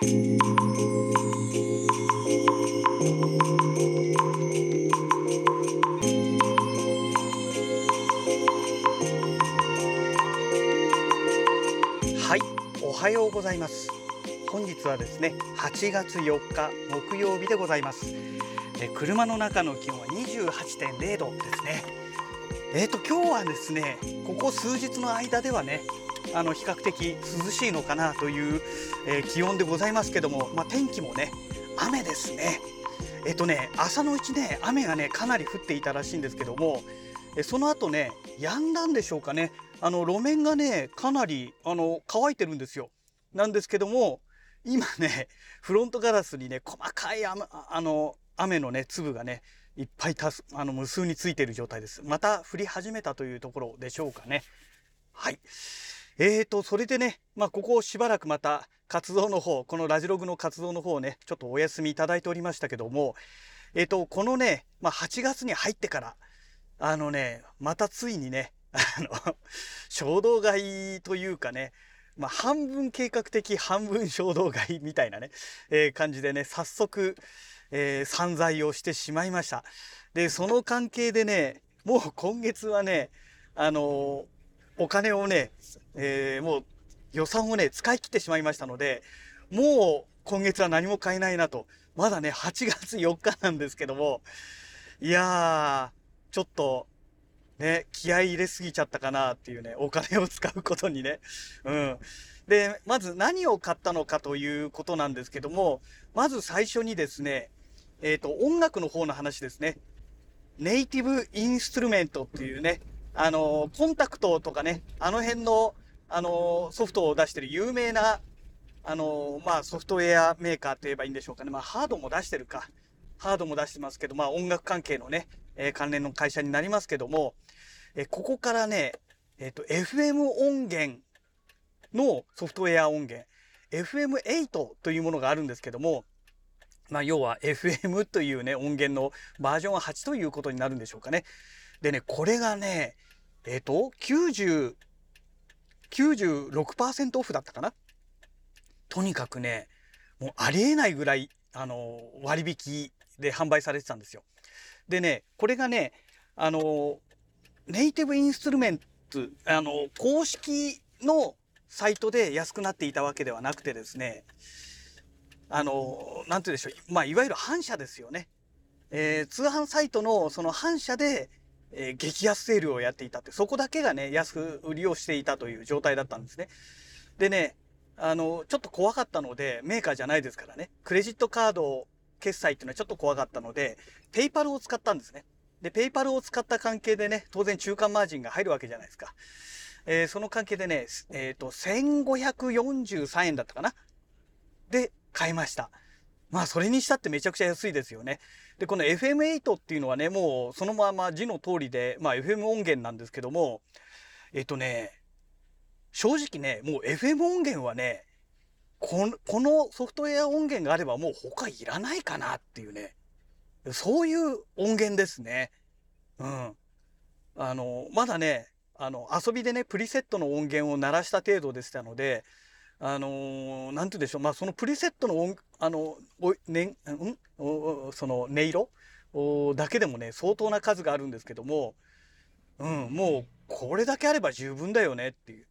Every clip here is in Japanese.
はい、おはようございます。本日はですね、8月4日木曜日でございます。え車の中の気温は28.0度ですね。えっ、と今日はですね、ここ数日の間ではね、あの比較的涼しいのかなという、えー気温でございますけども、まあ、天気もね雨ですね。えっ、とね朝のうちね雨がねかなり降っていたらしいんですけども、えその後ね止んだんでしょうかね。あの路面がねかなりあの乾いてるんですよ。なんですけども今ねフロントガラスにね細かい雨あの雨のね粒がねいっぱいたすあの無数についている状態です。また降り始めたというところでしょうかね。はい。えーとそれでね、まあ、ここしばらくまた活動の方このラジログの活動の方をねちょっとお休みいただいておりましたけども、えー、とこのね、まあ、8月に入ってからあのねまたついにねあの 衝動買いというかねまあ、半分計画的半分衝動買いみたいなね、えー感じでね早速、えー散財をしてしまいました。でその関係でねもう今月はねあのーお金をね、えーもう予算をね使い切ってしまいましたのでもう今月は何も買えないなとまだね8月4日なんですけどもいやーちょっとね、気合い入れすぎちゃったかなっていうね、お金を使うことにね。うん。で、まず何を買ったのかということなんですけども、まず最初にですね、えっ、と、音楽の方の話ですね。ネイティブインストゥルメントっていうね、あの、コンタクトとかね、あの辺の、あの、ソフトを出してる有名な、あの、まあ、ソフトウェアメーカーと言えばいいんでしょうかね。まあ、ハードも出してるか。ハードも出してますけど、まあ、音楽関係のね、えー関連の会社になりますけども、えーここからね、えっ、と、FM 音源のソフトウェア音源、FM8 というものがあるんですけども、まあ、要は FM というね、音源のバージョン8ということになるんでしょうかね。でね、これがね、えっ、と、90、96%オフだったかなとにかくね、もうありえないぐらい、あの、割引で販売されてたんですよ。でね、これがね、あの、ネイティブインストゥルメント、あの、公式のサイトで安くなっていたわけではなくてですね、あの、なんて言うでしょう、まあ、いわゆる反社ですよね。えー通販サイトのその反社で、えー激安セールをやっていたって、そこだけがね、安く売りをしていたという状態だったんですね。でね、あの、ちょっと怖かったので、メーカーじゃないですからね、クレジットカード決済っていうのはちょっと怖かったので、ペイパルを使ったんですね。で、ペイパルを使った関係でね、当然中間マージンが入るわけじゃないですか。えーその関係でね、えっ、と、1543円だったかなで、買いました。まあ、それにしたってめちゃくちゃ安いですよね。で、この FM8 っていうのはね、もうそのまま字の通りで、まあ、FM 音源なんですけども、えっ、とね、正直ね、もう FM 音源はね、このこのソフトウェア音源があればもう他いらないかなっていうね、そういう音源ですね。うん。あの、まだね、あの、遊びでね、プリセットの音源を鳴らした程度でしたので、あのーなんて言うでしょう、まあ、そのプリセットの音、あの、おね、んおその音色？おだけでもね、相当な数があるんですけども、うん、もう、これだけあれば十分だよねっていう。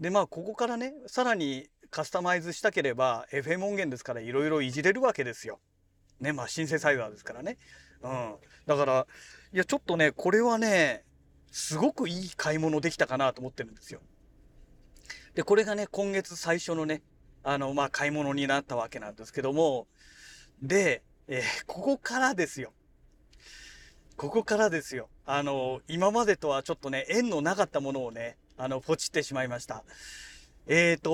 で、まあ、ここからね、さらにカスタマイズしたければ、FM 音源ですから、いろいろいじれるわけですよ。ね、まあ、シンセサイザーですからね。うん。だから、いや、ちょっとね、これはね、すごくいい買い物できたかなと思ってるんですよ。で、これがね、今月最初のね、あの、まあ、買い物になったわけなんですけども、で、えーここからですよ。ここからですよ。あの、今までとはちょっとね、縁のなかったものをね、あの、ポチってしまいました。えーと、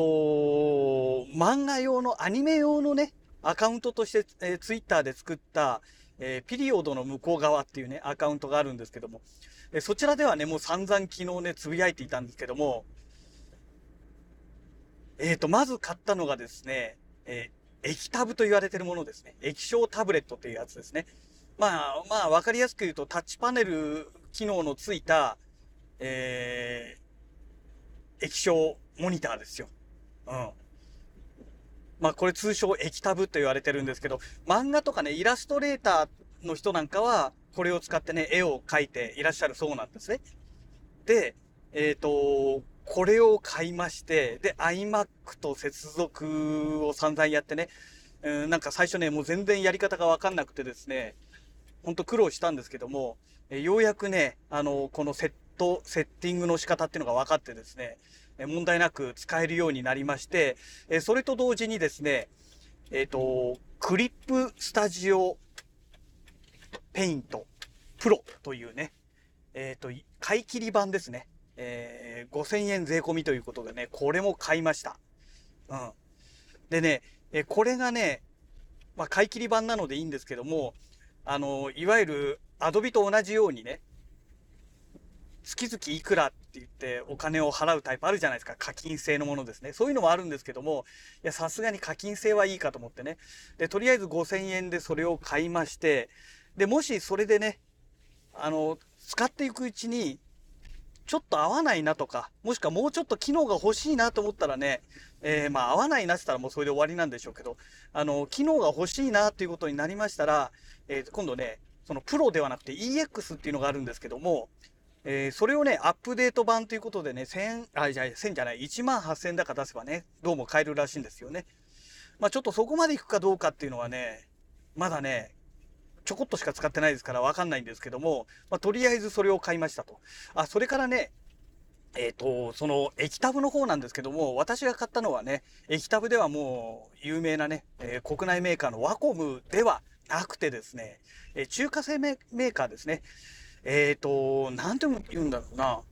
漫画用の、アニメ用のね、アカウントとして、えー、ツイッターで作った、えーピリオドの向こう側っていうね、アカウントがあるんですけども、えーそちらではね、もう散々昨日ね、つぶやいていたんですけども、えーと、まず買ったのがですね、えー液タブと言われてるものですね。液晶タブレットっていうやつですね。まあ、まあ、わかりやすく言うと、タッチパネル機能のついた、えー液晶モニターですよ。うん。まあこれ通称液タブと言われてるんですけど、漫画とかね、イラストレーターの人なんかは、これを使ってね、絵を描いていらっしゃるそうなんですね。で、えっ、ー、と、これを買いまして、で、iMac と接続を散々やってね、うん、なんか最初ね、もう全然やり方がわかんなくてですね、ほんと苦労したんですけども、えようやくね、あの、このセット、セッティングの仕方っていうのが分かってですね、え問題なく使えるようになりまして、えそれと同時にですね、えっ、ー、と、クリップスタジオペイントプロというね、えっ、ー、と、買い切り版ですね。えー、5000円税込みということでね、これも買いました。うん。でね、えこれがね、まあ、買い切り版なのでいいんですけども、あの、いわゆるアドビと同じようにね、月々いくらって言ってお金を払うタイプあるじゃないですか。課金制のものですね。そういうのもあるんですけども、いや、さすがに課金制はいいかと思ってね。で、とりあえず5000円でそれを買いまして、で、もしそれでね、あの、使っていくうちに、ちょっと合わないなとか、もしくはもうちょっと機能が欲しいなと思ったらね、えー、まあ合わないなって言ったらもうそれで終わりなんでしょうけど、あの、機能が欲しいなっていうことになりましたら、えー、今度ね、そのプロではなくて EX っていうのがあるんですけども、えー、それをね、アップデート版ということでね、1000、あ、じゃあ1000じゃない、1万8000だか出せばね、どうも買えるらしいんですよね。まあちょっとそこまで行くかどうかっていうのはね、まだね、ちょこっとしか使ってないですからわかんないんですけども、まあとりあえずそれを買いましたと。あ、それからね、えっ、ー、と、その液タブの方なんですけども、私が買ったのはね、液タブではもう有名なね、えー、国内メーカーのワコムではなくてですね、えー、中華製メーカーですね。えっ、と、なんて言うんだろうな。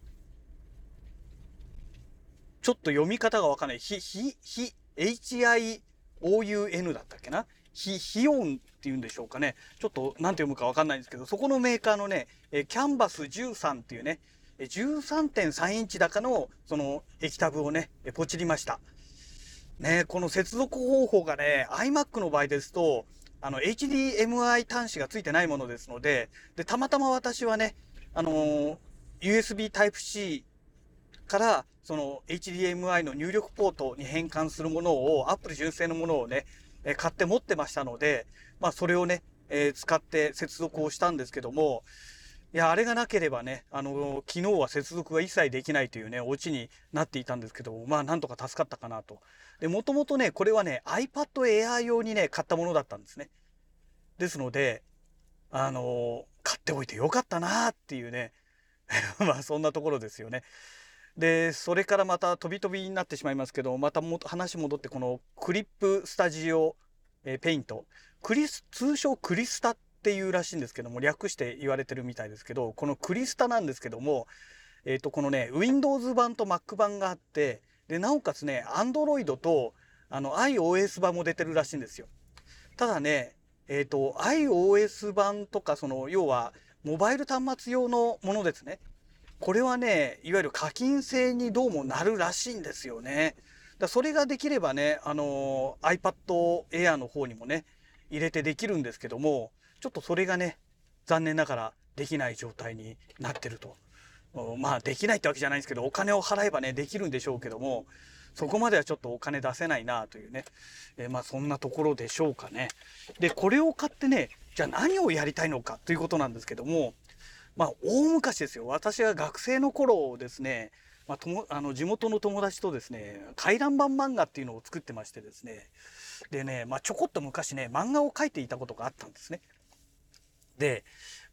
ちょっと読み方がわかんない。ひ、ひ、ひ、H-I-O-U-N だったっけな？ひ、ヒオンって言うんでしょうかね。ちょっとなんて読むかわかんないんですけど、そこのメーカーのね、えキャンバス13っていうね、13.3インチ高のその液タブをね、ポチりました。ね、この接続方法がね、iMac の場合ですと、あの、HDMI 端子がついてないものですので、で、たまたま私はね、あのー、USB Type-C から、その HDMI の入力ポートに変換するものを、Apple 純正のものをね、え買って持ってましたので、まあ、それをね、え、使って接続をしたんですけども、いや、あれがなければね、あの、昨日は接続が一切できないというね、オチになっていたんですけど、まあ、なんとか助かったかなと。で、もともとね、これはね、iPad Air 用にね、買ったものだったんですね。ですので、あの、買っておいてよかったなっていうね、まあ、そんなところですよね。で、それからまた飛び飛びになってしまいますけど、またも話戻って、このクリップスタジオ、えペイント。クリス、通称クリスタっていうらしいんですけども、略して言われてるみたいですけど、このクリスタなんですけども、え、ー、と、このね、Windows 版と Mac 版があって、で、なおかつね、Android と、あの、iOS 版も出てるらしいんですよ。ただね、えっ、ー、と、iOS 版とか、その、要は、モバイル端末用のものですね。これはね、いわゆる課金制にどうもなるらしいんですよね。だそれができればね、あの iPad Air の方にもね、入れてできるんですけども、ちょっとそれがね、残念ながらできない状態になってると。まあできないってわけじゃないんですけど、お金を払えばね、できるんでしょうけども、そこまではちょっとお金出せないなというね、えー、まあそんなところでしょうかね。で、これを買ってね、じゃあ何をやりたいのかということなんですけども、まあ大昔ですよ。私が学生の頃ですね、まあ、ともあの地元の友達とですね、回覧板漫画っていうのを作ってましてですね、でね、まあ、ちょこっと昔ね、漫画を描いていたことがあったんですね。で、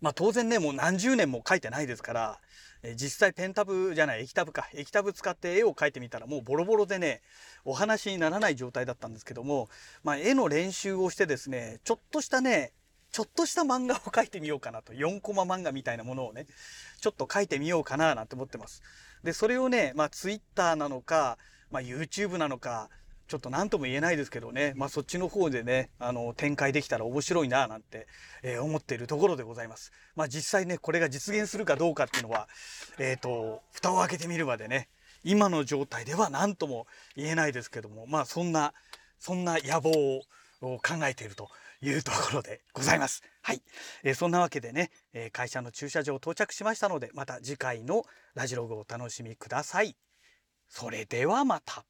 まあ当然ね、もう何十年も描いてないですから、え実際ペンタブじゃない、液タブか。液タブ使って絵を描いてみたらもうボロボロでね、お話にならない状態だったんですけども、まあ絵の練習をしてですね、ちょっとしたね、ちょっとした漫画を描いてみようかなと。4コマ漫画みたいなものをね、ちょっと描いてみようかななんて思ってます。で、それをね、まあ Twitter なのか、まあ YouTube なのか、ちょっと何とも言えないですけどね、まあそっちの方でね、あの、展開できたら面白いななんて、えー、思っているところでございます。まあ実際ね、これが実現するかどうかっていうのは、えっ、ー、と、蓋を開けてみるまでね、今の状態では何とも言えないですけども、まあそんな、そんな野望を考えているというところでございます。はい。えー、そんなわけでね、え会社の駐車場到着しましたので、また次回のラジログをお楽しみください。それではまた。